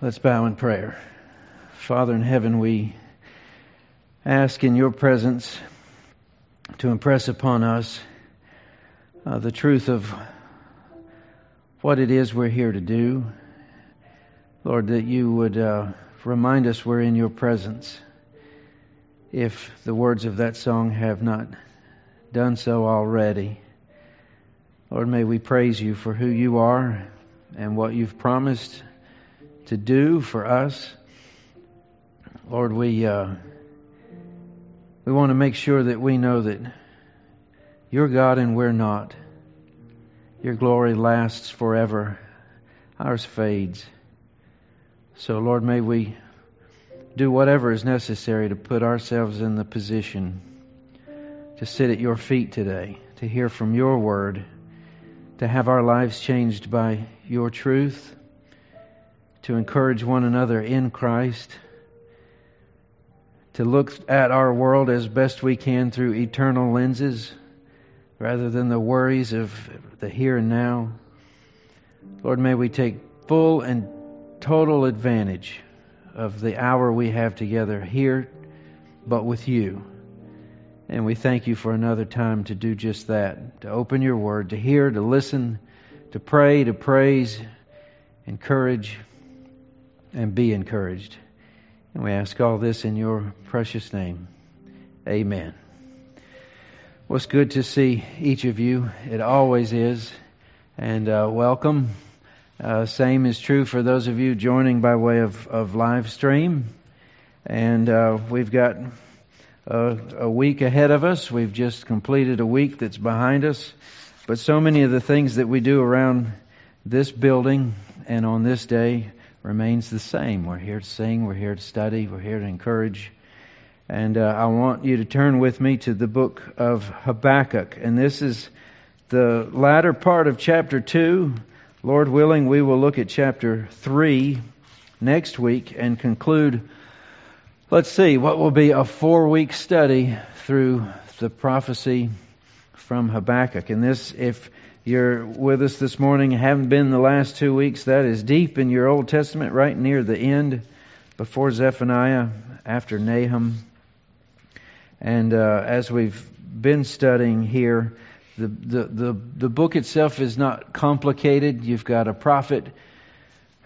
Let's bow in prayer. Father in heaven, we ask in your presence to impress upon us uh, the truth of what it is we're here to do. Lord, that you would uh, remind us we're in your presence. If the words of that song have not done so already, Lord, may we praise you for who you are and what you've promised to do for us. Lord, we uh, we want to make sure that we know that you're God and we're not. Your glory lasts forever. Ours fades. So, Lord, may we do whatever is necessary to put ourselves in the position to sit at your feet today, to hear from your word, to have our lives changed by your truth to encourage one another in Christ, to look at our world as best we can through eternal lenses rather than the worries of the here and now. Lord, may we take full and total advantage of the hour we have together here, but with you. And we thank you for another time to do just that, to open your word, to hear, to listen, to pray, to praise, encourage, and be encouraged. And we ask all this in your precious name. Amen. Well, it's good to see each of you. It always is. And uh, welcome. Uh, same is true for those of you joining by way of, of live stream. And uh, we've got a, a week ahead of us. We've just completed a week that's behind us. But so many of the things that we do around this building and on this day remains the same. We're here to sing, we're here to study, we're here to encourage. And uh, I want you to turn with me to the book of Habakkuk. And this is the latter part of chapter 2. Lord willing, we will look at chapter 3 next week and conclude, let's see, what will be a four week study through the prophecy from Habakkuk. And this, if you're with us this morning, haven't been the last two weeks, that is deep in your Old Testament, right near the end, before Zephaniah, after Nahum. And uh, as we've been studying here, the, the, the, the book itself is not complicated. You've got a prophet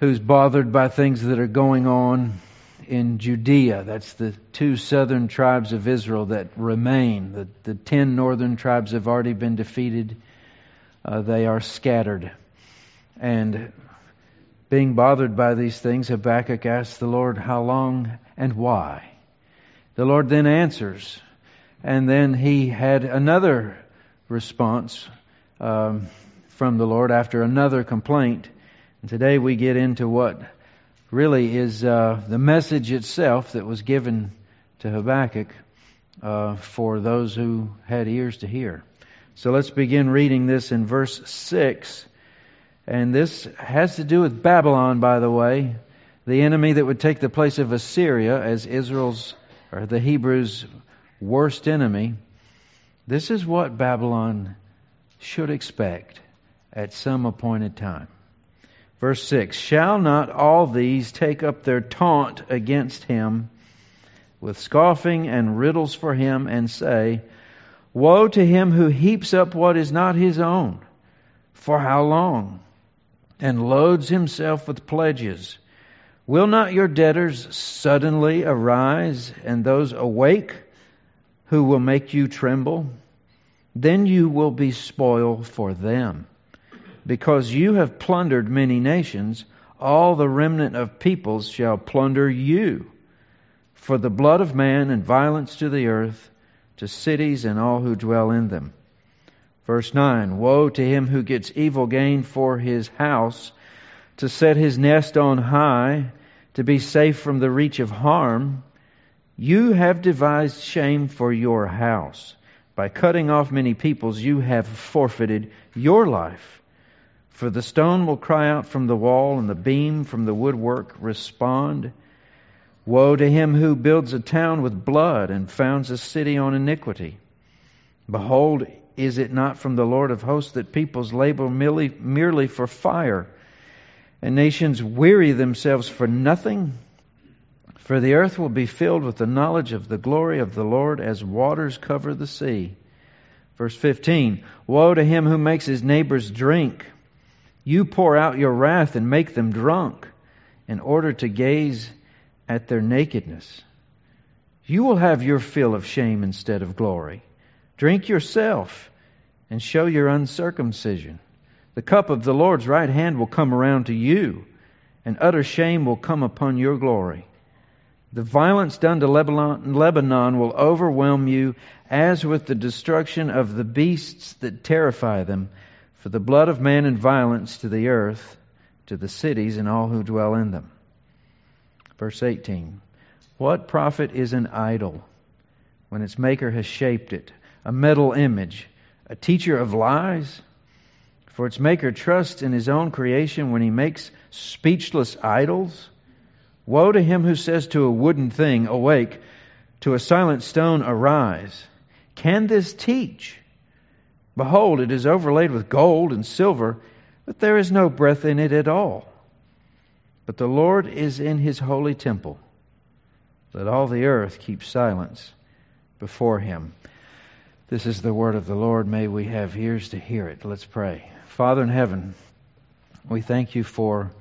who's bothered by things that are going on in Judea. That's the two southern tribes of Israel that remain. The, the ten northern tribes have already been defeated uh, they are scattered. And being bothered by these things, Habakkuk asks the Lord, How long and why? The Lord then answers. And then he had another response um, from the Lord after another complaint. And today we get into what really is uh, the message itself that was given to Habakkuk uh, for those who had ears to hear. So let's begin reading this in verse 6. And this has to do with Babylon, by the way, the enemy that would take the place of Assyria as Israel's or the Hebrews' worst enemy. This is what Babylon should expect at some appointed time. Verse 6 Shall not all these take up their taunt against him with scoffing and riddles for him and say, Woe to him who heaps up what is not his own. For how long? And loads himself with pledges. Will not your debtors suddenly arise, and those awake who will make you tremble? Then you will be spoil for them. Because you have plundered many nations, all the remnant of peoples shall plunder you. For the blood of man and violence to the earth, to cities and all who dwell in them. Verse 9 Woe to him who gets evil gain for his house, to set his nest on high, to be safe from the reach of harm. You have devised shame for your house. By cutting off many peoples, you have forfeited your life. For the stone will cry out from the wall, and the beam from the woodwork respond. Woe to him who builds a town with blood and founds a city on iniquity. Behold, is it not from the Lord of hosts that peoples labor merely, merely for fire, and nations weary themselves for nothing. For the earth will be filled with the knowledge of the glory of the Lord as waters cover the sea. Verse 15 Woe to him who makes his neighbors drink. You pour out your wrath and make them drunk in order to gaze at their nakedness. You will have your fill of shame instead of glory. Drink yourself and show your uncircumcision. The cup of the Lord's right hand will come around to you, and utter shame will come upon your glory. The violence done to Lebanon, will overwhelm you as with the destruction of the beasts that terrify them, for the blood of man and violence to the earth, to the cities and all who dwell in them. Verse 18 What profit is an idol when its maker has shaped it, a metal image? a teacher of lies? For its maker trusts in his own creation when he makes speechless idols? Woe to him who says to a wooden thing, Awake, to a silent stone, Arise. Can this teach? Behold, it is overlaid with gold and silver, but there is no breath in it at all. But the Lord is in his holy temple. Let all the earth keep silence before him. This is the word of the Lord. May we have ears to hear it. Let's pray. Father in heaven, we thank you for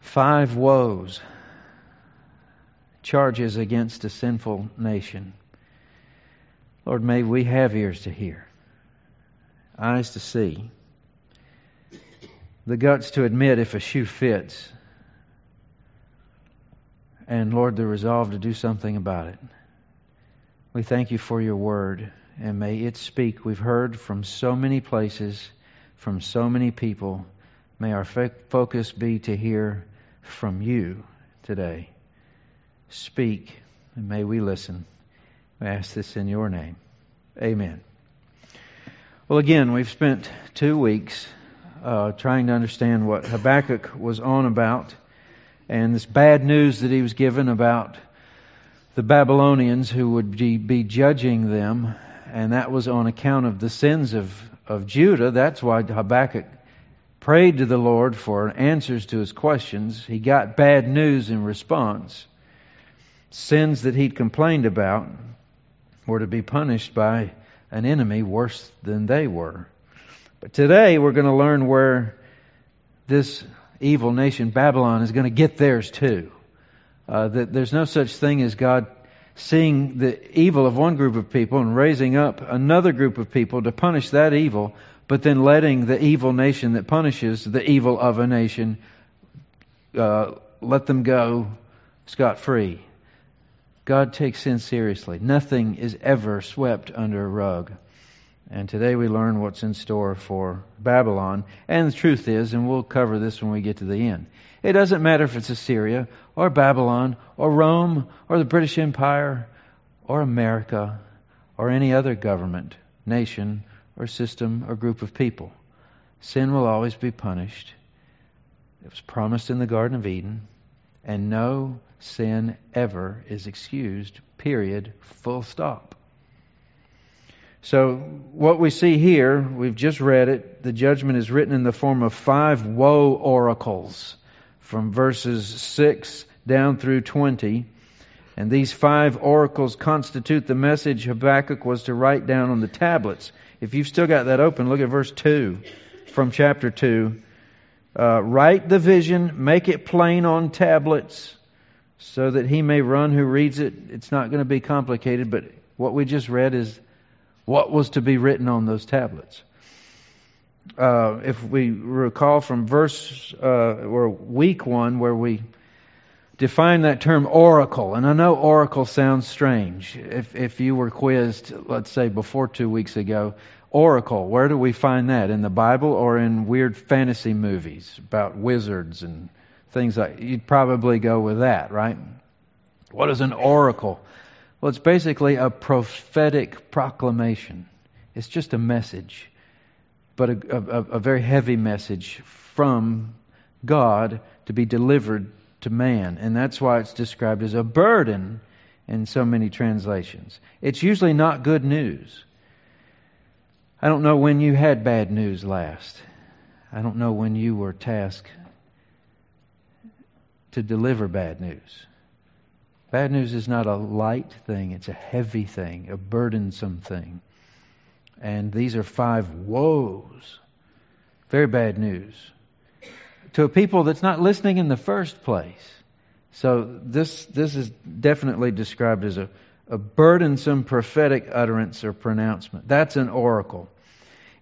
five woes, charges against a sinful nation. Lord, may we have ears to hear, eyes to see, the guts to admit if a shoe fits, and Lord, the resolve to do something about it. We thank you for your word and may it speak. We've heard from so many places, from so many people. May our focus be to hear from you today. Speak, and may we listen. We ask this in your name. Amen. Well, again, we've spent two weeks uh, trying to understand what Habakkuk was on about and this bad news that he was given about the Babylonians who would be, be judging them and that was on account of the sins of, of Judah. That's why Habakkuk prayed to the Lord for answers to his questions. He got bad news in response. Sins that he'd complained about were to be punished by an enemy worse than they were. But today we're going to learn where this evil nation, Babylon, is going to get theirs too. Uh, that there's no such thing as God seeing the evil of one group of people and raising up another group of people to punish that evil, but then letting the evil nation that punishes the evil of a nation uh, let them go scot free. God takes sin seriously. Nothing is ever swept under a rug. And today we learn what's in store for Babylon. And the truth is, and we'll cover this when we get to the end, it doesn't matter if it's Assyria or Babylon or Rome or the British Empire or America or any other government, nation, or system or group of people. Sin will always be punished. It was promised in the Garden of Eden, and no sin ever is excused, period, full stop. So, what we see here, we've just read it, the judgment is written in the form of five woe oracles from verses 6 down through 20. And these five oracles constitute the message Habakkuk was to write down on the tablets. If you've still got that open, look at verse 2 from chapter 2. Uh, write the vision, make it plain on tablets, so that he may run who reads it. It's not going to be complicated, but what we just read is what was to be written on those tablets uh, if we recall from verse uh, or week one, where we define that term oracle, and I know oracle sounds strange. If if you were quizzed, let's say before two weeks ago, oracle, where do we find that in the Bible or in weird fantasy movies about wizards and things like? You'd probably go with that, right? What is an oracle? Well, it's basically a prophetic proclamation. It's just a message but a, a, a very heavy message from God to be delivered to man. And that's why it's described as a burden in so many translations. It's usually not good news. I don't know when you had bad news last. I don't know when you were tasked to deliver bad news. Bad news is not a light thing, it's a heavy thing, a burdensome thing. And these are five woes. Very bad news. To a people that's not listening in the first place. So this this is definitely described as a, a burdensome prophetic utterance or pronouncement. That's an oracle.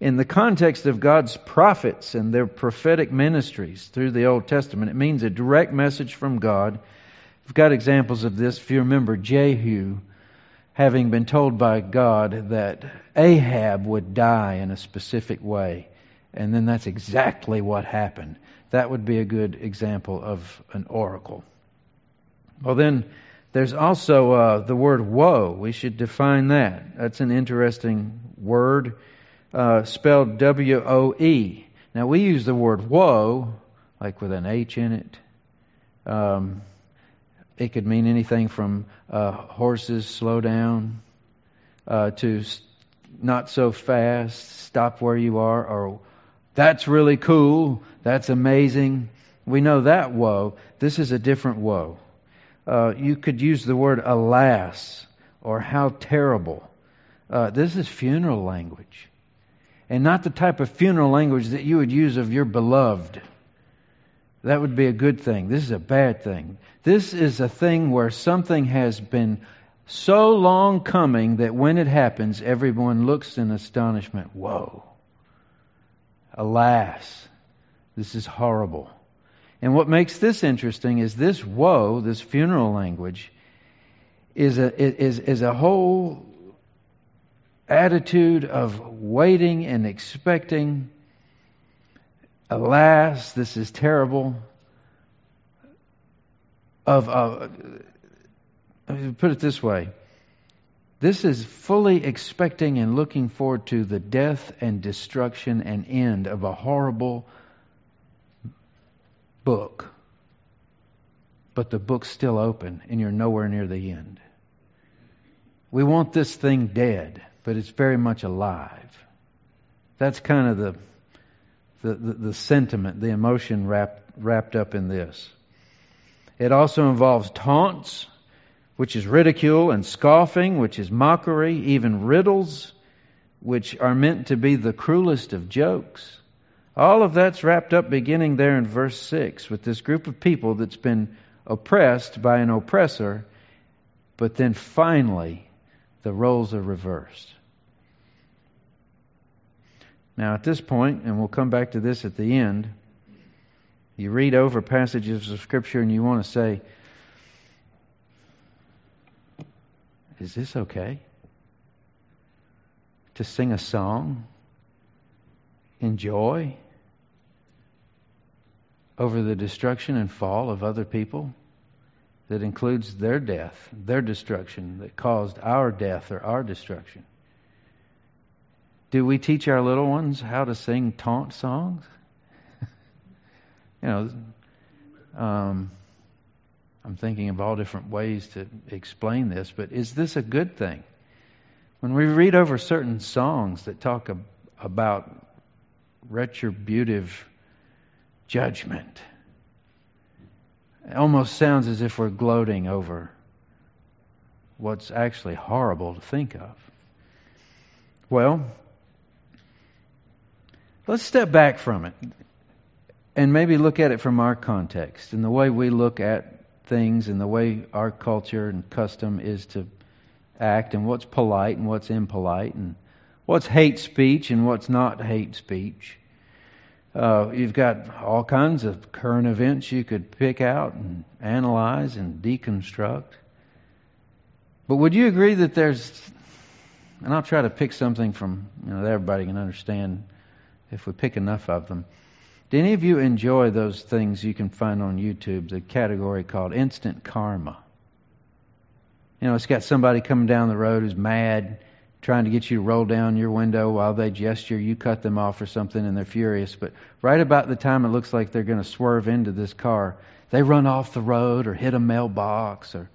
In the context of God's prophets and their prophetic ministries through the Old Testament, it means a direct message from God. We've got examples of this. If you remember Jehu having been told by God that Ahab would die in a specific way, and then that's exactly what happened. That would be a good example of an oracle. Well, then there's also uh, the word woe. We should define that. That's an interesting word uh, spelled W O E. Now, we use the word woe, like with an H in it. Um, it could mean anything from uh, horses slow down uh, to not so fast, stop where you are, or that's really cool, that's amazing. We know that woe. This is a different woe. Uh, you could use the word alas or how terrible. Uh, this is funeral language. And not the type of funeral language that you would use of your beloved. That would be a good thing. This is a bad thing. This is a thing where something has been so long coming that when it happens, everyone looks in astonishment. Whoa. Alas, this is horrible. And what makes this interesting is this woe, this funeral language, is a, is, is a whole attitude of waiting and expecting. Alas, this is terrible. Of, uh, put it this way this is fully expecting and looking forward to the death and destruction and end of a horrible book, but the book's still open and you're nowhere near the end. We want this thing dead, but it's very much alive. That's kind of the, the, the, the sentiment, the emotion wrapped, wrapped up in this. It also involves taunts, which is ridicule, and scoffing, which is mockery, even riddles, which are meant to be the cruelest of jokes. All of that's wrapped up beginning there in verse 6 with this group of people that's been oppressed by an oppressor, but then finally the roles are reversed. Now, at this point, and we'll come back to this at the end, you read over passages of Scripture and you want to say, Is this okay? To sing a song in joy? over the destruction and fall of other people that includes their death, their destruction that caused our death or our destruction? Do we teach our little ones how to sing taunt songs? you know, um, I'm thinking of all different ways to explain this, but is this a good thing? When we read over certain songs that talk ab- about retributive judgment. It almost sounds as if we're gloating over what's actually horrible to think of. Well, let's step back from it and maybe look at it from our context and the way we look at things and the way our culture and custom is to act and what's polite and what's impolite and what's hate speech and what's not hate speech. Uh, you've got all kinds of current events you could pick out and analyze and deconstruct. But would you agree that there's, and I'll try to pick something from, you know, that everybody can understand if we pick enough of them. Do any of you enjoy those things you can find on YouTube, the category called instant karma? You know, it's got somebody coming down the road who's mad trying to get you to roll down your window while they gesture. You cut them off or something and they're furious. But right about the time it looks like they're going to swerve into this car, they run off the road or hit a mailbox or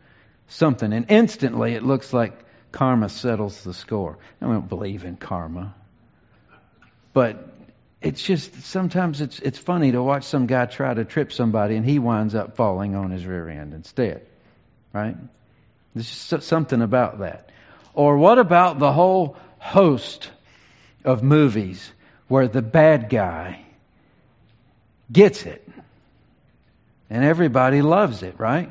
something. And instantly it looks like karma settles the score. I don't believe in karma. But it's just sometimes it's it's funny to watch some guy try to trip somebody and he winds up falling on his rear end instead, right? There's just something about that. Or what about the whole host of movies where the bad guy gets it and everybody loves it, right?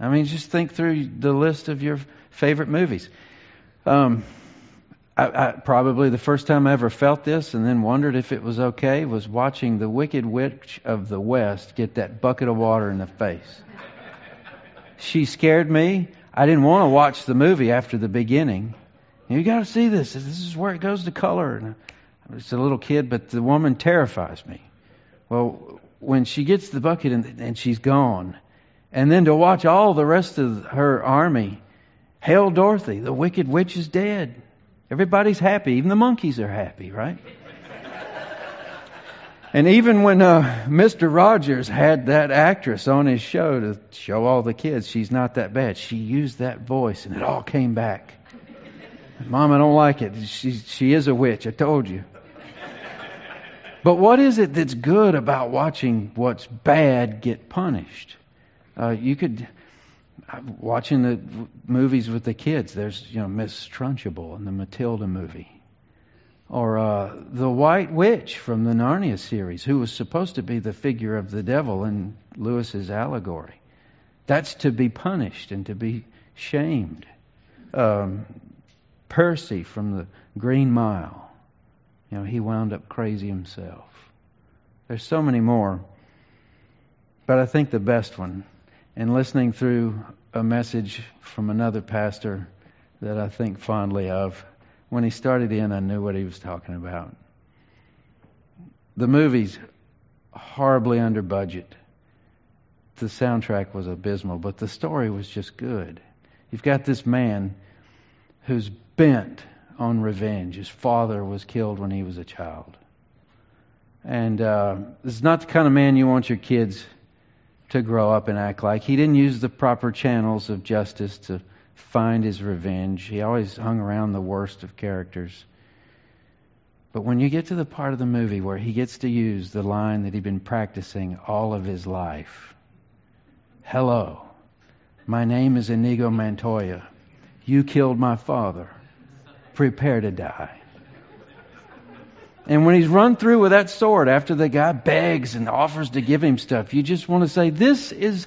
I mean, just think through the list of your favorite movies. Um, I, I, probably the first time I ever felt this and then wondered if it was okay was watching the Wicked Witch of the West get that bucket of water in the face. she scared me. I didn't want to watch the movie after the beginning. You got to see this. This is where it goes to color. And I was a little kid, but the woman terrifies me. Well, when she gets the bucket and, and she's gone, and then to watch all the rest of her army, hail Dorothy, the wicked witch is dead. Everybody's happy. Even the monkeys are happy, right? and even when uh, Mr. Rogers had that actress on his show to show all the kids she's not that bad, she used that voice and it all came back. Mom, I don't like it. She, she is a witch. I told you. But what is it that's good about watching what's bad get punished? Uh, you could watching the movies with the kids. There's you know Miss Trunchbull in the Matilda movie, or uh, the White Witch from the Narnia series, who was supposed to be the figure of the devil in Lewis's allegory. That's to be punished and to be shamed. Um, Percy from the Green Mile, you know, he wound up crazy himself. There's so many more, but I think the best one and listening through a message from another pastor that I think fondly of. When he started in, I knew what he was talking about. The movie's horribly under budget. The soundtrack was abysmal, but the story was just good. You've got this man who's bent on revenge. His father was killed when he was a child. And uh, this is not the kind of man you want your kids to grow up and act like. He didn't use the proper channels of justice to find his revenge. He always hung around the worst of characters. But when you get to the part of the movie where he gets to use the line that he'd been practicing all of his life Hello, my name is Inigo Montoya. You killed my father. Prepare to die. And when he's run through with that sword after the guy begs and offers to give him stuff, you just want to say, This is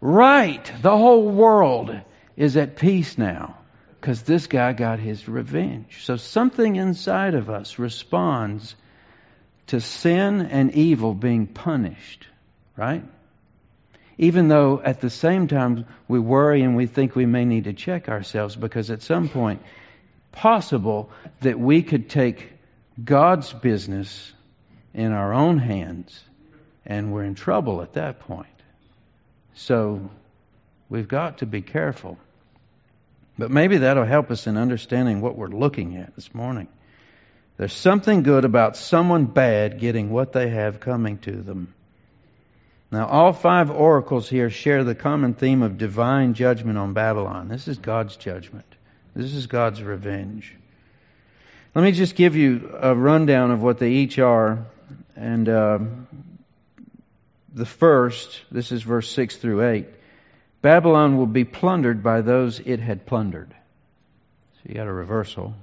right. The whole world is at peace now because this guy got his revenge. So something inside of us responds to sin and evil being punished, right? Even though at the same time we worry and we think we may need to check ourselves because at some point, possible that we could take God's business in our own hands, and we're in trouble at that point. So we've got to be careful. But maybe that'll help us in understanding what we're looking at this morning. There's something good about someone bad getting what they have coming to them. Now, all five oracles here share the common theme of divine judgment on Babylon. This is God's judgment. This is God's revenge. Let me just give you a rundown of what they each are. And uh, the first, this is verse 6 through 8 Babylon will be plundered by those it had plundered. So you got a reversal.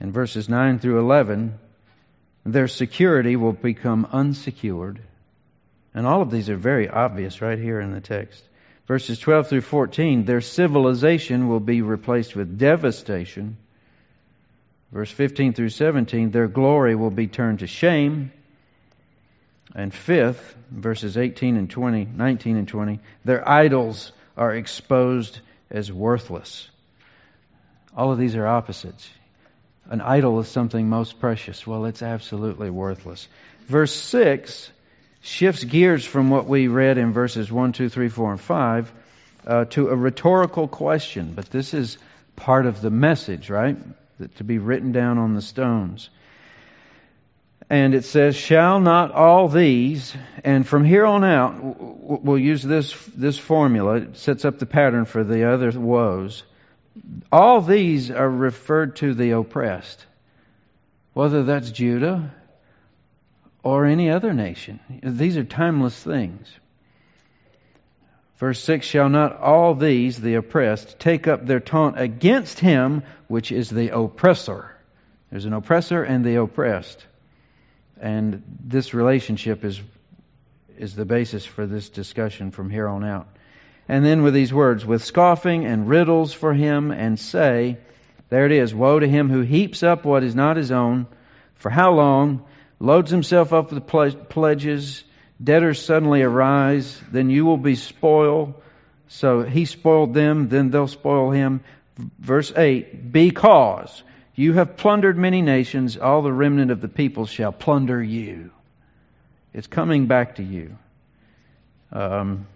In verses 9 through 11, their security will become unsecured. And all of these are very obvious right here in the text. Verses 12 through 14, their civilization will be replaced with devastation. Verse 15 through 17, their glory will be turned to shame. And fifth, verses 18 and 20, 19 and 20, their idols are exposed as worthless. All of these are opposites. An idol is something most precious. Well, it's absolutely worthless. Verse 6 shifts gears from what we read in verses 1, 2, 3, 4, and 5 uh, to a rhetorical question. But this is part of the message, right? To be written down on the stones. And it says, Shall not all these, and from here on out, we'll use this, this formula, it sets up the pattern for the other woes. All these are referred to the oppressed, whether that's Judah or any other nation. These are timeless things. Verse 6 Shall not all these, the oppressed, take up their taunt against him which is the oppressor? There's an oppressor and the oppressed. And this relationship is, is the basis for this discussion from here on out. And then with these words, with scoffing and riddles for him, and say, there it is, woe to him who heaps up what is not his own. For how long? Loads himself up with pledges debtors suddenly arise, then you will be spoiled. So he spoiled them, then they'll spoil him. Verse 8 Because you have plundered many nations, all the remnant of the people shall plunder you. It's coming back to you. Um,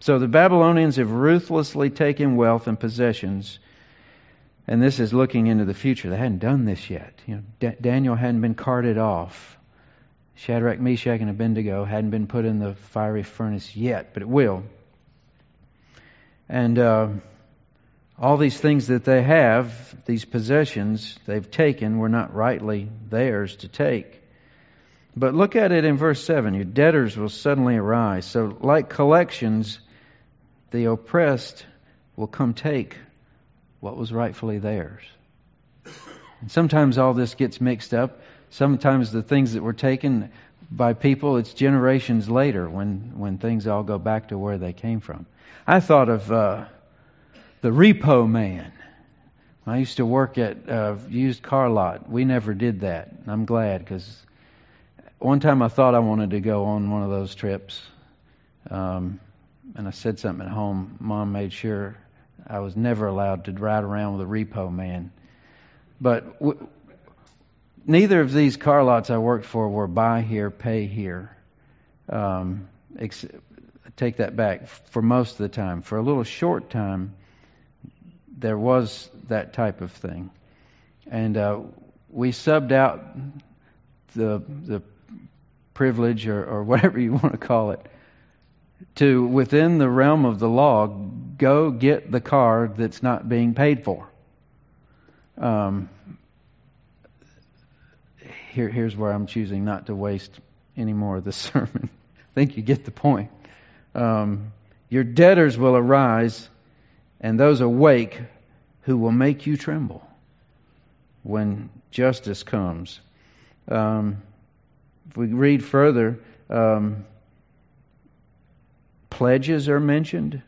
so the Babylonians have ruthlessly taken wealth and possessions. And this is looking into the future. They hadn't done this yet. You know, D- Daniel hadn't been carted off. Shadrach, Meshach, and Abednego hadn't been put in the fiery furnace yet, but it will. And uh, all these things that they have, these possessions they've taken, were not rightly theirs to take. But look at it in verse 7 your debtors will suddenly arise. So, like collections, the oppressed will come take what was rightfully theirs. And sometimes all this gets mixed up sometimes the things that were taken by people, it's generations later when, when things all go back to where they came from. I thought of uh, the repo man. I used to work at a used car lot. We never did that. I'm glad because one time I thought I wanted to go on one of those trips. Um, and I said something at home. Mom made sure I was never allowed to ride around with a repo man. But neither of these car lots I worked for were buy here, pay here. Um, ex- take that back. For most of the time, for a little short time, there was that type of thing, and uh, we subbed out the the privilege or, or whatever you want to call it to within the realm of the law go get the car that's not being paid for. Um, here, here's where I'm choosing not to waste any more of the sermon. I think you get the point. Um, your debtors will arise, and those awake who will make you tremble when justice comes. Um, if we read further, um, pledges are mentioned.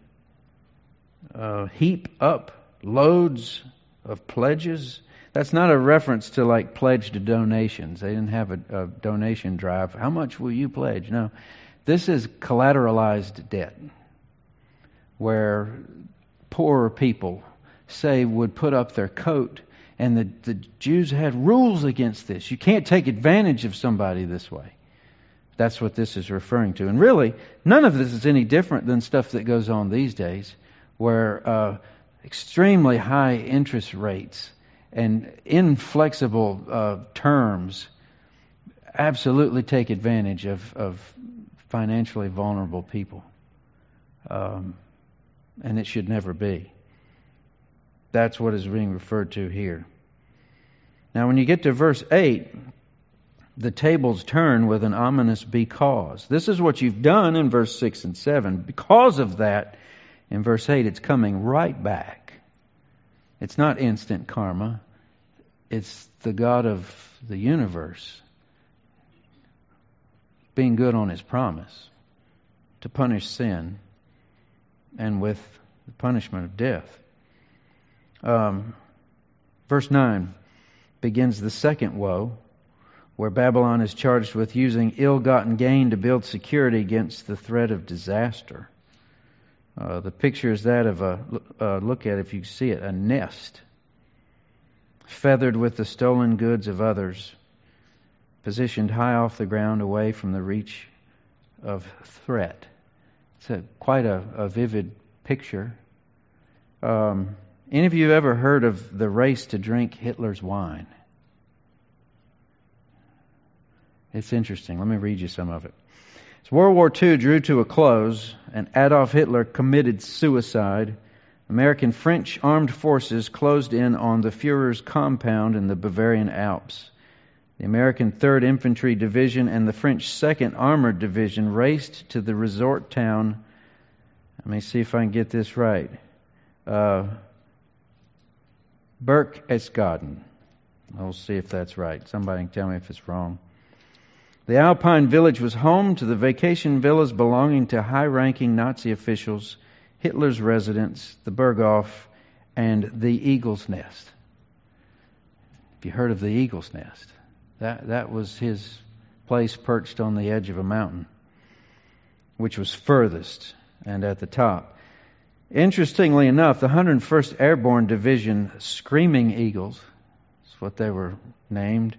Uh, heap up loads of pledges. That's not a reference to like pledge to donations. They didn't have a, a donation drive. How much will you pledge? No. This is collateralized debt where poorer people, say, would put up their coat, and the, the Jews had rules against this. You can't take advantage of somebody this way. That's what this is referring to. And really, none of this is any different than stuff that goes on these days, where uh, extremely high interest rates and inflexible uh, terms absolutely take advantage of, of financially vulnerable people. Um, and it should never be. That's what is being referred to here. Now, when you get to verse 8, the tables turn with an ominous because. This is what you've done in verse 6 and 7. Because of that, in verse 8, it's coming right back. It's not instant karma, it's the God of the universe being good on his promise to punish sin and with the punishment of death. Um, verse 9 begins the second woe, where Babylon is charged with using ill gotten gain to build security against the threat of disaster. Uh, the picture is that of a, uh, look at it if you see it, a nest feathered with the stolen goods of others, positioned high off the ground away from the reach of threat. It's a, quite a, a vivid picture. Um, any of you ever heard of the race to drink Hitler's wine? It's interesting. Let me read you some of it. As World War II drew to a close and Adolf Hitler committed suicide, American French armed forces closed in on the Fuhrer's compound in the Bavarian Alps. The American 3rd Infantry Division and the French 2nd Armored Division raced to the resort town. Let me see if I can get this right. Uh, Berchtesgaden. I'll see if that's right. Somebody can tell me if it's wrong. The Alpine village was home to the vacation villas belonging to high ranking Nazi officials, Hitler's residence, the Berghof, and the Eagle's Nest. Have you heard of the Eagle's Nest? That, that was his place perched on the edge of a mountain, which was furthest and at the top. Interestingly enough, the 101st Airborne Division Screaming Eagles, that's what they were named,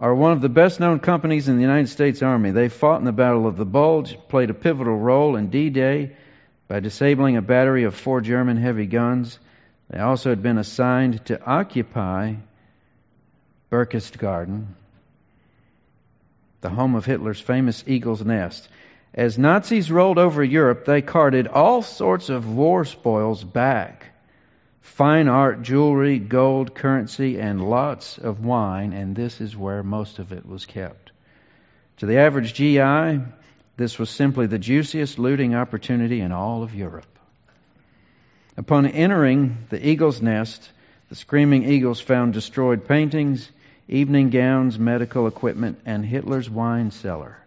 are one of the best known companies in the United States Army. They fought in the Battle of the Bulge, played a pivotal role in D Day by disabling a battery of four German heavy guns. They also had been assigned to occupy Berchtesgaden, the home of Hitler's famous Eagle's Nest. As Nazis rolled over Europe, they carted all sorts of war spoils back fine art, jewelry, gold, currency, and lots of wine, and this is where most of it was kept. To the average GI, this was simply the juiciest looting opportunity in all of Europe. Upon entering the eagle's nest, the screaming eagles found destroyed paintings, evening gowns, medical equipment, and Hitler's wine cellar.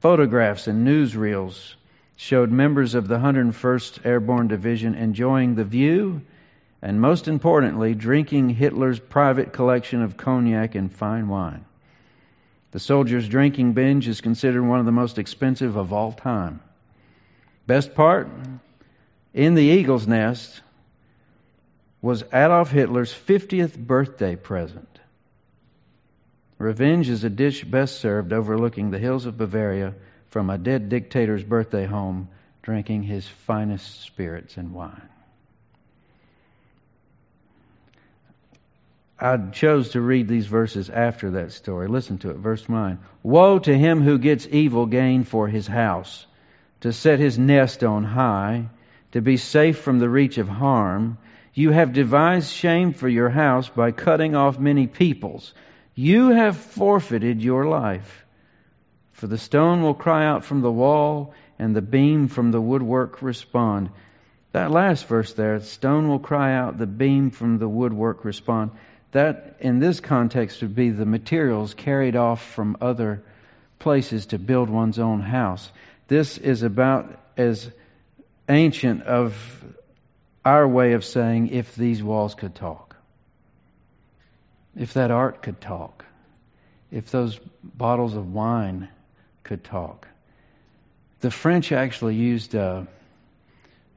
Photographs and newsreels showed members of the 101st Airborne Division enjoying the view and, most importantly, drinking Hitler's private collection of cognac and fine wine. The soldiers' drinking binge is considered one of the most expensive of all time. Best part? In the eagle's nest was Adolf Hitler's 50th birthday present. Revenge is a dish best served overlooking the hills of Bavaria from a dead dictator's birthday home, drinking his finest spirits and wine. I chose to read these verses after that story. Listen to it. Verse 9. Woe to him who gets evil gain for his house, to set his nest on high, to be safe from the reach of harm. You have devised shame for your house by cutting off many peoples. You have forfeited your life. For the stone will cry out from the wall, and the beam from the woodwork respond. That last verse there, stone will cry out, the beam from the woodwork respond. That, in this context, would be the materials carried off from other places to build one's own house. This is about as ancient of our way of saying if these walls could talk. If that art could talk, if those bottles of wine could talk. The French actually used uh,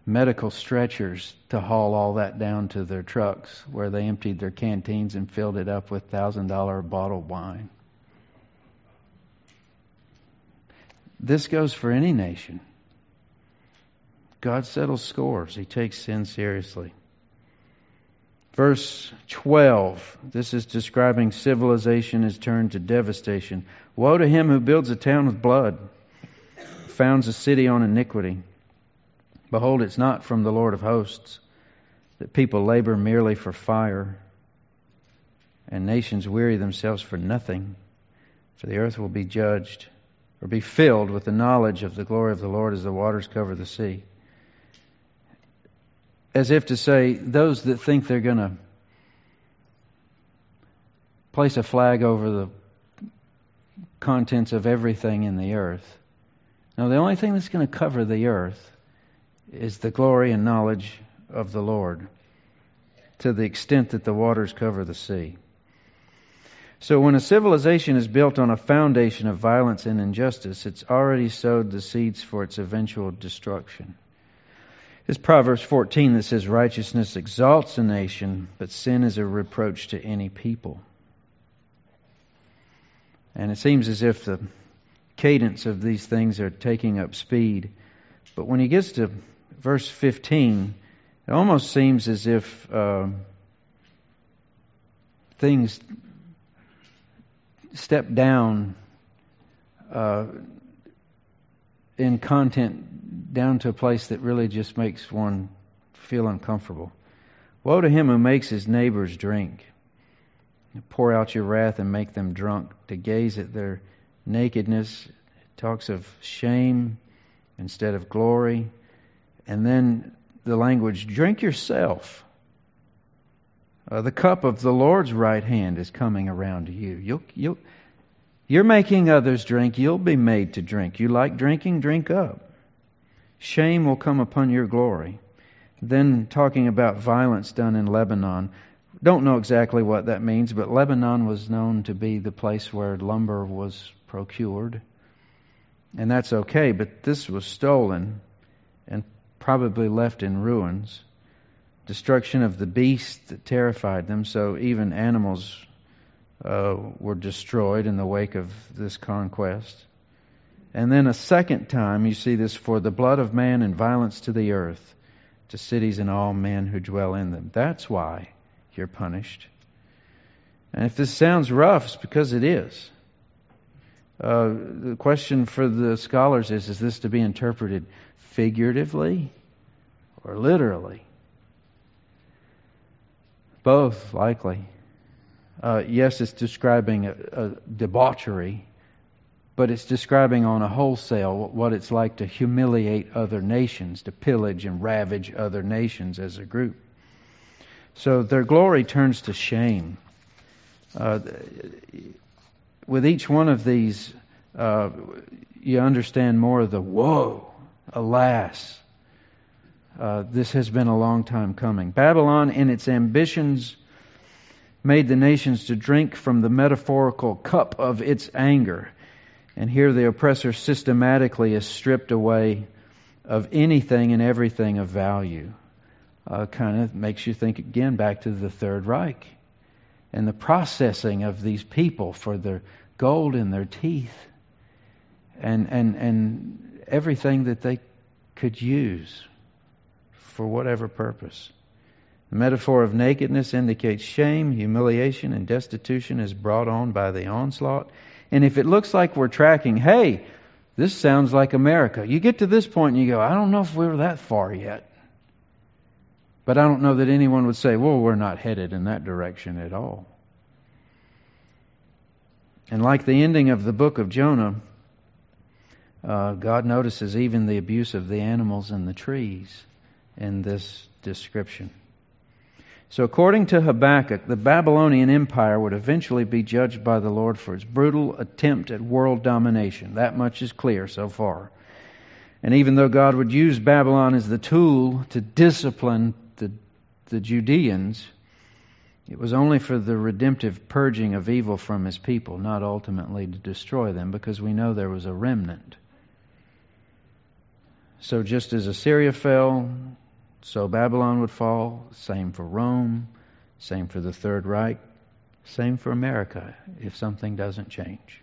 medical stretchers to haul all that down to their trucks where they emptied their canteens and filled it up with $1,000 bottled wine. This goes for any nation. God settles scores, He takes sin seriously. Verse 12, this is describing civilization is turned to devastation. Woe to him who builds a town with blood, founds a city on iniquity. Behold, it's not from the Lord of hosts that people labor merely for fire, and nations weary themselves for nothing, for the earth will be judged or be filled with the knowledge of the glory of the Lord as the waters cover the sea as if to say, those that think they're going to place a flag over the contents of everything in the earth. Now, the only thing that's going to cover the earth is the glory and knowledge of the Lord to the extent that the waters cover the sea. So, when a civilization is built on a foundation of violence and injustice, it's already sowed the seeds for its eventual destruction. It's Proverbs 14 that says, Righteousness exalts a nation, but sin is a reproach to any people. And it seems as if the cadence of these things are taking up speed. But when he gets to verse 15, it almost seems as if uh, things step down uh, in content down to a place that really just makes one feel uncomfortable. Woe to him who makes his neighbors drink, pour out your wrath and make them drunk, to gaze at their nakedness. It talks of shame instead of glory. And then the language, drink yourself. Uh, the cup of the Lord's right hand is coming around you. You'll, you'll, you're making others drink. You'll be made to drink. You like drinking? Drink up. Shame will come upon your glory. Then, talking about violence done in Lebanon, don't know exactly what that means, but Lebanon was known to be the place where lumber was procured. And that's okay, but this was stolen probably left in ruins. Destruction of the beasts that terrified them, so even animals uh, were destroyed in the wake of this conquest. And then a second time, you see this for the blood of man and violence to the earth, to cities and all men who dwell in them. That's why you're punished. And if this sounds rough, it's because it is. Uh, the question for the scholars is is this to be interpreted figuratively or literally? Both, likely. Uh, yes, it's describing a, a debauchery, but it's describing on a wholesale what it's like to humiliate other nations, to pillage and ravage other nations as a group. So their glory turns to shame. Uh, with each one of these, uh, you understand more of the woe, alas. Uh, this has been a long time coming. Babylon, in its ambitions, made the nations to drink from the metaphorical cup of its anger. And here the oppressor systematically is stripped away of anything and everything of value uh, kind of makes you think again back to the Third Reich and the processing of these people for their gold in their teeth and, and, and everything that they could use for whatever purpose. The metaphor of nakedness indicates shame, humiliation, and destitution is brought on by the onslaught. And if it looks like we're tracking, hey, this sounds like America, you get to this point and you go, I don't know if we we're that far yet. But I don't know that anyone would say, well, we're not headed in that direction at all. And like the ending of the book of Jonah, uh, God notices even the abuse of the animals and the trees in this description. So, according to Habakkuk, the Babylonian Empire would eventually be judged by the Lord for its brutal attempt at world domination. That much is clear so far. And even though God would use Babylon as the tool to discipline the, the Judeans, it was only for the redemptive purging of evil from his people, not ultimately to destroy them, because we know there was a remnant. So just as Assyria fell, so Babylon would fall. Same for Rome, same for the Third Reich, same for America if something doesn't change.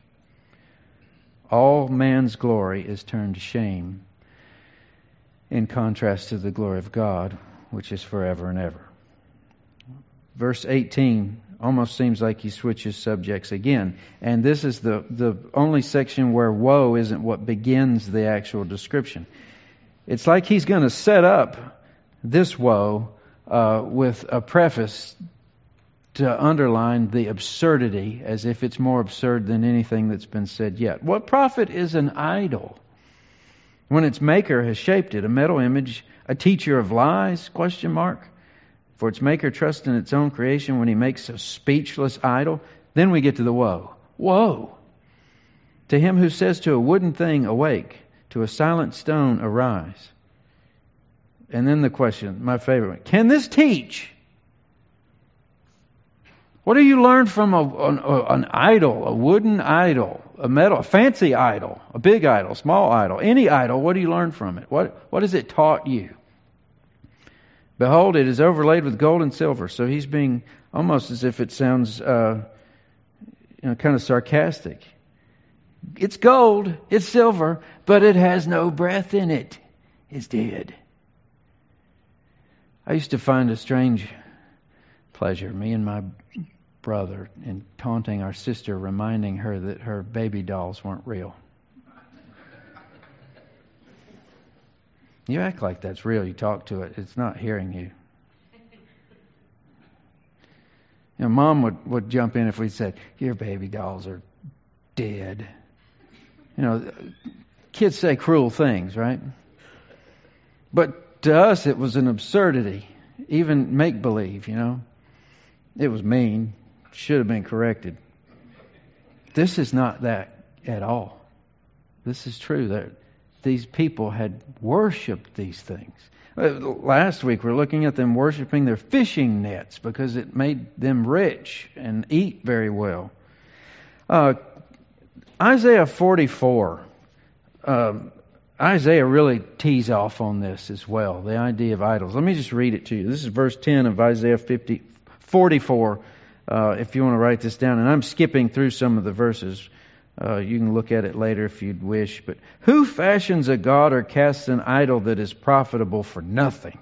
All man's glory is turned to shame in contrast to the glory of God, which is forever and ever. Verse 18 almost seems like he switches subjects again. And this is the, the only section where woe isn't what begins the actual description. It's like he's going to set up this woe uh, with a preface to underline the absurdity as if it's more absurd than anything that's been said yet. What profit is an idol when its maker has shaped it? A metal image a teacher of lies? Question mark. For its maker trusts in its own creation when he makes a speechless idol. Then we get to the woe. Woe! To him who says to a wooden thing, awake, to a silent stone, arise. And then the question, my favorite one, can this teach? What do you learn from a, an, an, idol, a wooden idol, a metal, a fancy idol, a big idol, small idol, any idol? What do you learn from it? What, what has it taught you? Behold, it is overlaid with gold and silver. So he's being almost as if it sounds uh, you know, kind of sarcastic. It's gold, it's silver, but it has no breath in it. It's dead. I used to find a strange pleasure, me and my brother, in taunting our sister, reminding her that her baby dolls weren't real. You act like that's real. You talk to it. It's not hearing you. You know, mom would, would jump in if we said, Your baby dolls are dead. You know, kids say cruel things, right? But to us, it was an absurdity, even make believe, you know. It was mean, should have been corrected. This is not that at all. This is true that these people had worshiped these things. Uh, last week we are looking at them worshiping their fishing nets because it made them rich and eat very well. Uh, Isaiah 44. Um, Isaiah really tees off on this as well, the idea of idols. Let me just read it to you. This is verse 10 of Isaiah 50, 44, uh, if you want to write this down. And I'm skipping through some of the verses. Uh, you can look at it later if you'd wish. But who fashions a god or casts an idol that is profitable for nothing?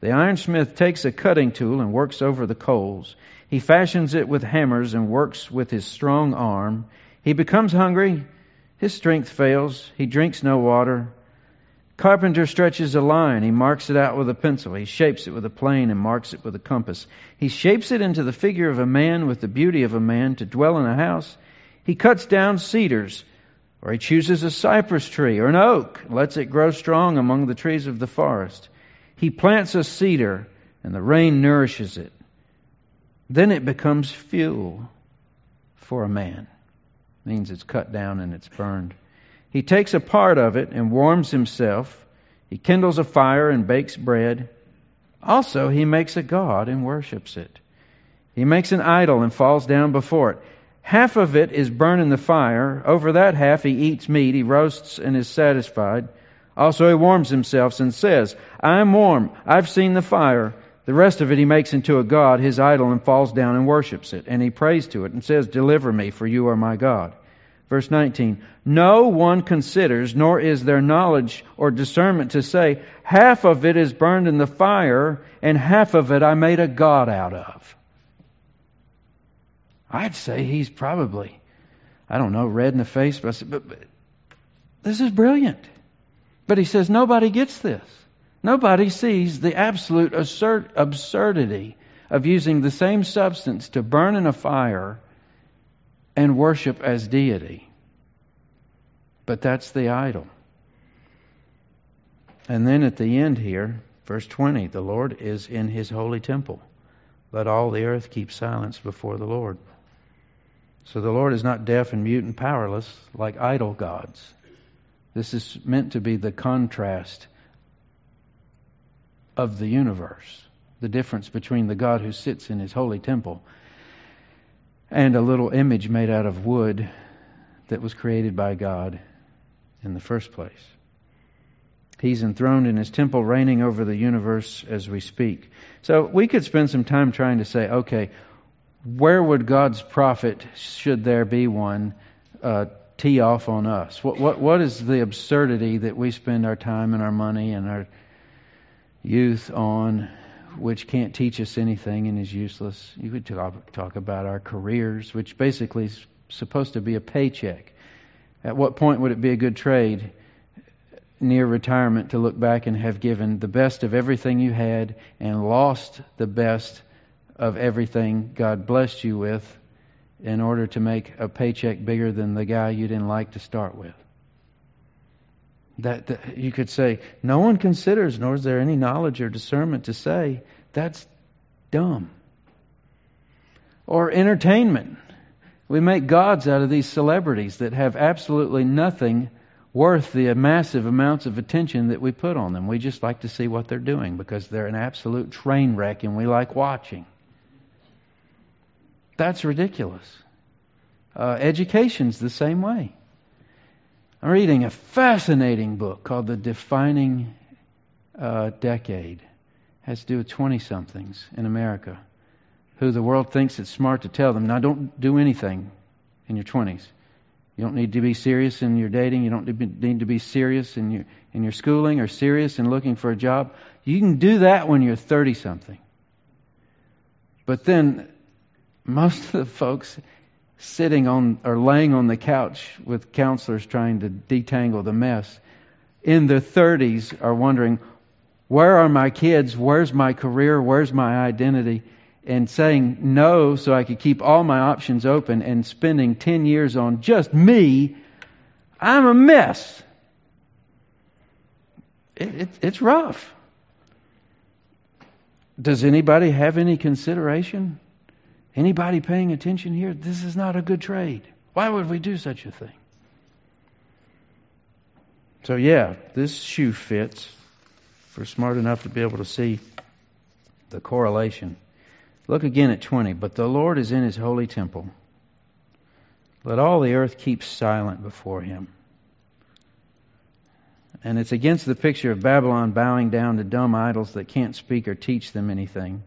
The ironsmith takes a cutting tool and works over the coals. He fashions it with hammers and works with his strong arm. He becomes hungry. His strength fails. He drinks no water. Carpenter stretches a line. He marks it out with a pencil. He shapes it with a plane and marks it with a compass. He shapes it into the figure of a man with the beauty of a man to dwell in a house. He cuts down cedars, or he chooses a cypress tree or an oak, lets it grow strong among the trees of the forest. He plants a cedar, and the rain nourishes it. Then it becomes fuel for a man. Means it's cut down and it's burned. He takes a part of it and warms himself. He kindles a fire and bakes bread. Also, he makes a god and worships it. He makes an idol and falls down before it. Half of it is burned in the fire. Over that half he eats meat, he roasts and is satisfied. Also he warms himself and says, I am warm, I've seen the fire. The rest of it he makes into a god, his idol, and falls down and worships it. And he prays to it and says, Deliver me, for you are my God. Verse 19, No one considers, nor is there knowledge or discernment to say, Half of it is burned in the fire, and half of it I made a god out of. I'd say he's probably, I don't know, red in the face, but, but, but this is brilliant. But he says nobody gets this. Nobody sees the absolute absurd, absurdity of using the same substance to burn in a fire and worship as deity. But that's the idol. And then at the end here, verse 20, the Lord is in his holy temple. Let all the earth keep silence before the Lord. So the Lord is not deaf and mute and powerless like idol gods. This is meant to be the contrast of the universe, the difference between the God who sits in his holy temple and a little image made out of wood that was created by God in the first place. He's enthroned in his temple, reigning over the universe as we speak. So we could spend some time trying to say, okay, where would God's prophet, should there be one, uh, tee off on us? What, what, what is the absurdity that we spend our time and our money and our youth on, which can't teach us anything and is useless? You could talk, talk about our careers, which basically is supposed to be a paycheck. At what point would it be a good trade near retirement to look back and have given the best of everything you had and lost the best of everything God blessed you with in order to make a paycheck bigger than the guy you didn't like to start with. That, that, you could say, no one considers, nor is there any knowledge or discernment to say that's dumb. Or entertainment. We make gods out of these celebrities that have absolutely nothing worth the massive amounts of attention that we put on them. We just like to see what they're doing because they're an absolute train wreck and we like watching. That's ridiculous. Uh, education's the same way. I'm reading a fascinating book called The Defining uh, Decade. It has to do with 20 somethings in America who the world thinks it's smart to tell them, now don't do anything in your 20s. You don't need to be serious in your dating. You don't need to be serious in your, in your schooling or serious in looking for a job. You can do that when you're 30 something. But then most of the folks sitting on or laying on the couch with counselors trying to detangle the mess in their 30s are wondering, where are my kids? Where's my career? Where's my identity? and saying no so I could keep all my options open and spending 10 years on just me, I'm a mess. It, it, it's rough. Does anybody have any consideration? Anybody paying attention here? This is not a good trade. Why would we do such a thing? So, yeah, this shoe fits. We're smart enough to be able to see the correlation. Look again at 20. But the Lord is in his holy temple. Let all the earth keep silent before him. And it's against the picture of Babylon bowing down to dumb idols that can't speak or teach them anything.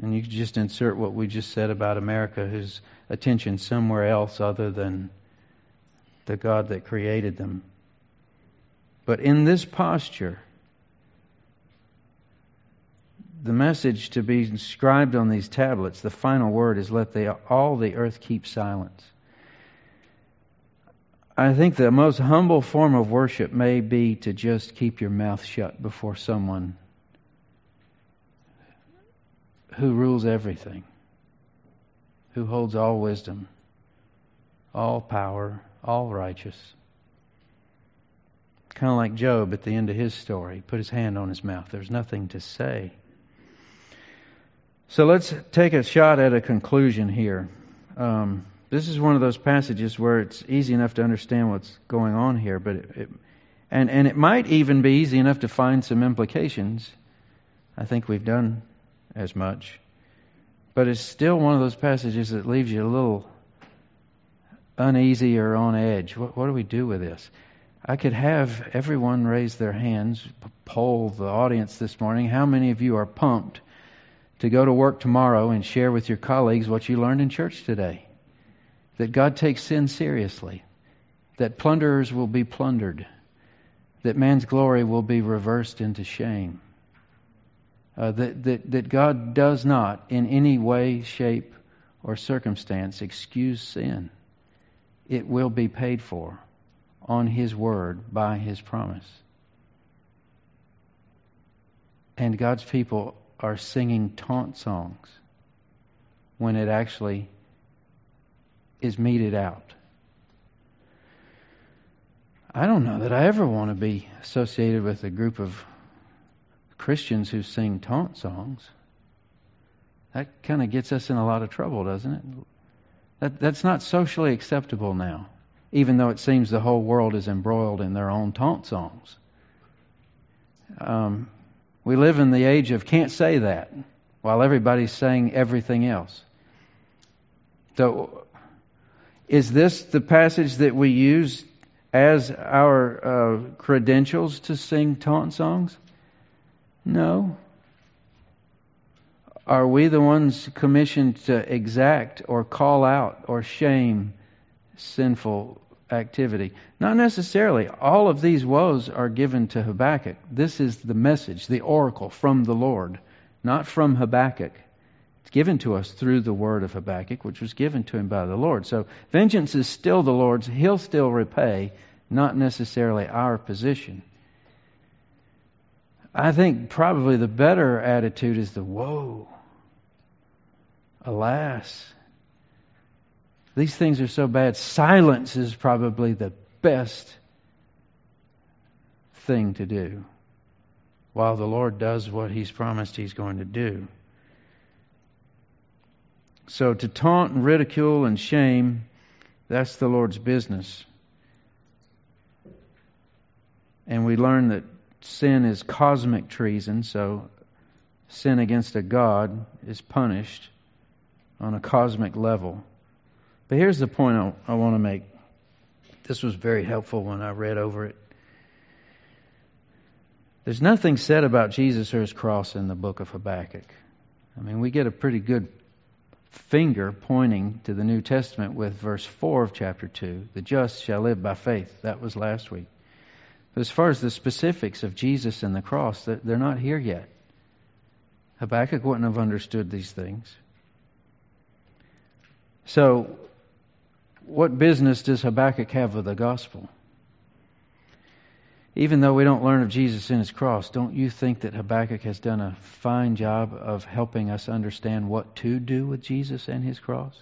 And you could just insert what we just said about America, whose attention somewhere else other than the God that created them. But in this posture, the message to be inscribed on these tablets, the final word is let the, all the earth keep silence. I think the most humble form of worship may be to just keep your mouth shut before someone who rules everything, who holds all wisdom, all power, all righteous. Kind of like Job at the end of his story, put his hand on his mouth. There's nothing to say. So let's take a shot at a conclusion here. Um, this is one of those passages where it's easy enough to understand what's going on here, but it, it, and and it might even be easy enough to find some implications. I think we've done as much, but it's still one of those passages that leaves you a little uneasy or on edge. What, what do we do with this? I could have everyone raise their hands, poll the audience this morning. How many of you are pumped to go to work tomorrow and share with your colleagues what you learned in church today? that God takes sin seriously, that plunderers will be plundered, that man's glory will be reversed into shame, uh, that, that, that God does not, in any way, shape, or circumstance, excuse sin. It will be paid for on His word by His promise. And God's people are singing taunt songs when it actually is meted out. I don't know that I ever want to be associated with a group of Christians who sing taunt songs. That kind of gets us in a lot of trouble, doesn't it? That, that's not socially acceptable now, even though it seems the whole world is embroiled in their own taunt songs. Um, we live in the age of can't say that while everybody's saying everything else. So is this the passage that we use as our uh, credentials to sing taunt songs? No. Are we the ones commissioned to exact or call out or shame sinful activity? Not necessarily. All of these woes are given to Habakkuk. This is the message, the oracle from the Lord, not from Habakkuk. It's given to us through the word of Habakkuk, which was given to him by the Lord. So vengeance is still the Lord's. He'll still repay, not necessarily our position. I think probably the better attitude is the woe. Alas. These things are so bad. Silence is probably the best thing to do while the Lord does what He's promised He's going to do. So to taunt and ridicule and shame, that's the Lord's business. And we learn that sin is cosmic treason, so sin against a God is punished on a cosmic level. But here's the point I, I want to make. This was very helpful when I read over it. There's nothing said about Jesus or his cross in the book of Habakkuk. I mean, we get a pretty good finger pointing to the New Testament with verse 4 of chapter 2 the just shall live by faith. That was last week. But as far as the specifics of Jesus and the cross, they're not here yet. Habakkuk wouldn't have understood these things. So, what business does Habakkuk have with the gospel? even though we don't learn of Jesus and his cross, don't you think that Habakkuk has done a fine job of helping us understand what to do with Jesus and his cross?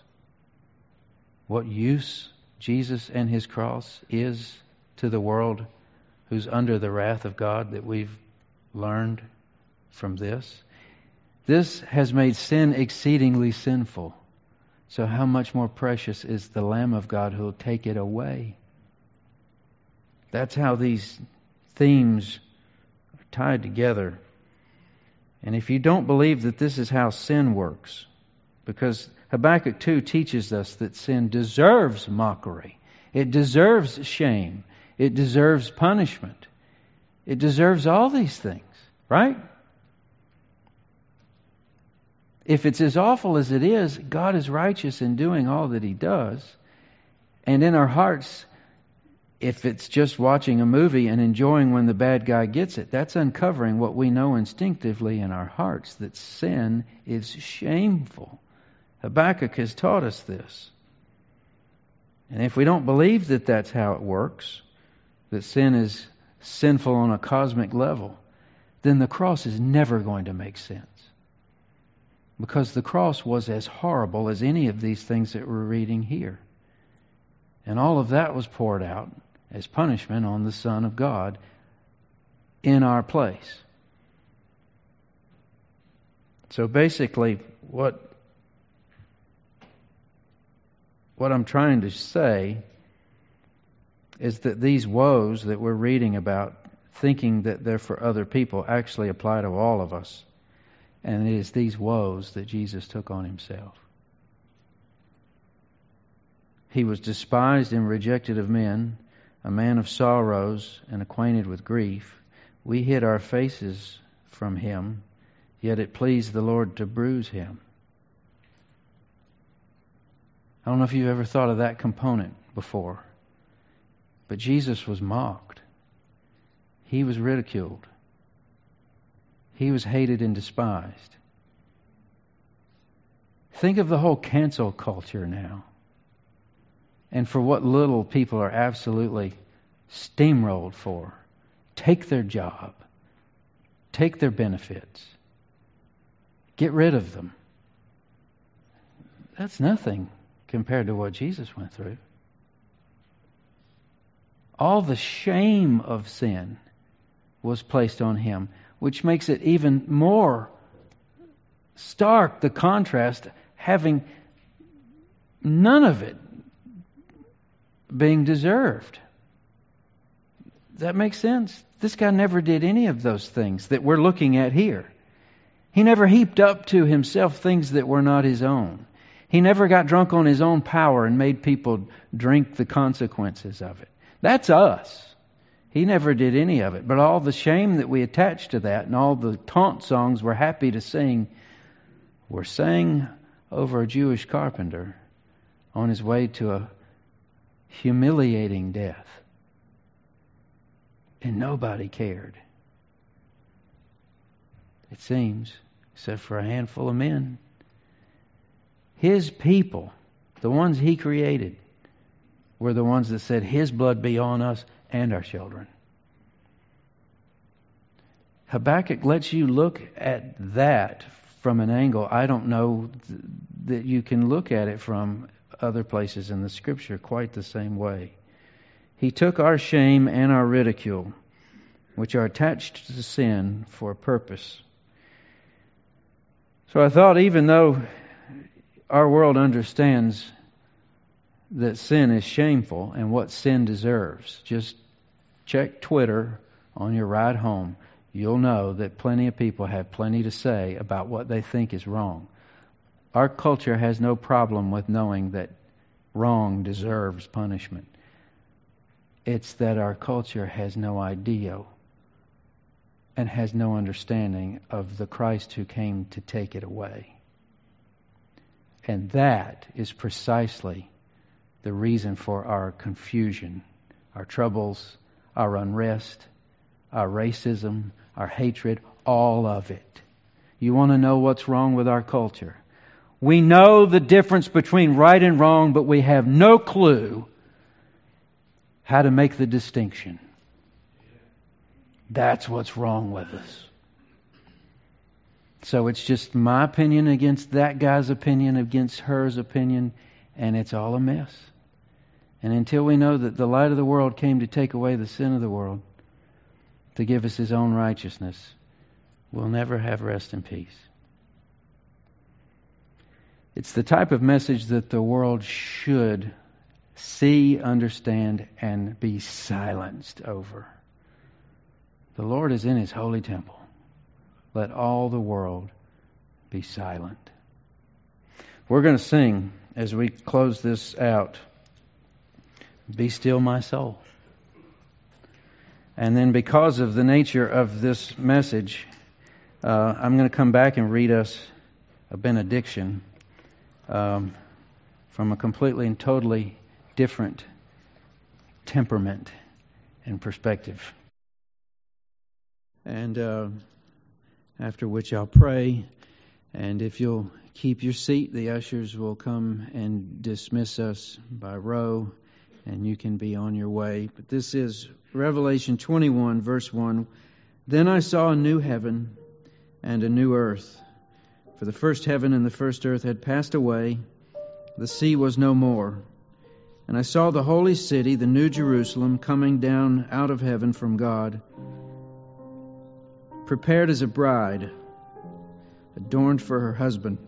What use Jesus and his cross is to the world who's under the wrath of God that we've learned from this? This has made sin exceedingly sinful. So, how much more precious is the Lamb of God who will take it away? That's how these themes are tied together. And if you don't believe that this is how sin works, because Habakkuk 2 teaches us that sin deserves mockery, it deserves shame, it deserves punishment, it deserves all these things, right? If it's as awful as it is, God is righteous in doing all that He does. And in our hearts, if it's just watching a movie and enjoying when the bad guy gets it, that's uncovering what we know instinctively in our hearts that sin is shameful. Habakkuk has taught us this. And if we don't believe that that's how it works, that sin is sinful on a cosmic level, then the cross is never going to make sense. Because the cross was as horrible as any of these things that we're reading here. And all of that was poured out as punishment on the Son of God in our place. So basically, what what I'm trying to say is that these woes that we're reading about, thinking that they're for other people, actually apply to all of us. And it is these woes that Jesus took on himself. He was despised and rejected of men, a man of sorrows and acquainted with grief. We hid our faces from him, yet it pleased the Lord to bruise him. I don't know if you've ever thought of that component before, but Jesus was mocked, he was ridiculed, he was hated and despised. Think of the whole cancel culture now and for what little people are absolutely steamrolled for. Take their job, take their benefits, get rid of them. That's nothing compared to what Jesus went through. All the shame of sin was placed on him, which makes it even more stark the contrast having none of it being deserved. That makes sense? This guy never did any of those things that we're looking at here. He never heaped up to himself things that were not his own. He never got drunk on his own power and made people drink the consequences of it. That's us. He never did any of it. But all the shame that we attach to that and all the taunt songs we're happy to sing were sang over a Jewish carpenter on his way to a humiliating death. And nobody cared. It seems, except for a handful of men. His people, the ones he created, were the ones that said, His blood be on us and our children. Habakkuk lets you look at that from an angle I don't know th- that you can look at it from other places in the scripture quite the same way. He took our shame and our ridicule, which are attached to sin, for a purpose. So I thought, even though our world understands that sin is shameful and what sin deserves, just check Twitter on your ride home. You'll know that plenty of people have plenty to say about what they think is wrong. Our culture has no problem with knowing that wrong deserves punishment. It's that our culture has no idea and has no understanding of the Christ who came to take it away. And that is precisely the reason for our confusion, our troubles, our unrest, our racism, our hatred, all of it. You want to know what's wrong with our culture? We know the difference between right and wrong, but we have no clue how to make the distinction. That's what's wrong with us. So it's just my opinion against that guy's opinion against hers opinion, and it's all a mess. And until we know that the light of the world came to take away the sin of the world, to give us his own righteousness, we'll never have rest and peace. It's the type of message that the world should see, understand, and be silenced over. The Lord is in his holy temple. Let all the world be silent. We're going to sing as we close this out Be still, my soul. And then, because of the nature of this message, uh, I'm going to come back and read us a benediction um, from a completely and totally different temperament and perspective. And uh, after which I'll pray. And if you'll keep your seat, the ushers will come and dismiss us by row, and you can be on your way. But this is Revelation 21, verse 1. Then I saw a new heaven and a new earth. For the first heaven and the first earth had passed away, the sea was no more. And I saw the holy city, the new Jerusalem, coming down out of heaven from God prepared as a bride, adorned for her husband.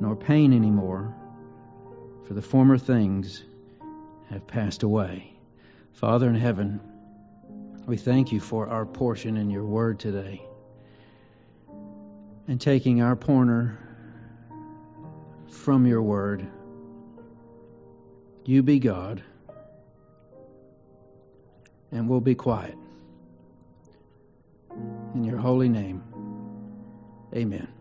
nor pain anymore, for the former things have passed away. Father in heaven, we thank you for our portion in your word today. And taking our pointer from your word, you be God, and we'll be quiet. In your holy name. Amen.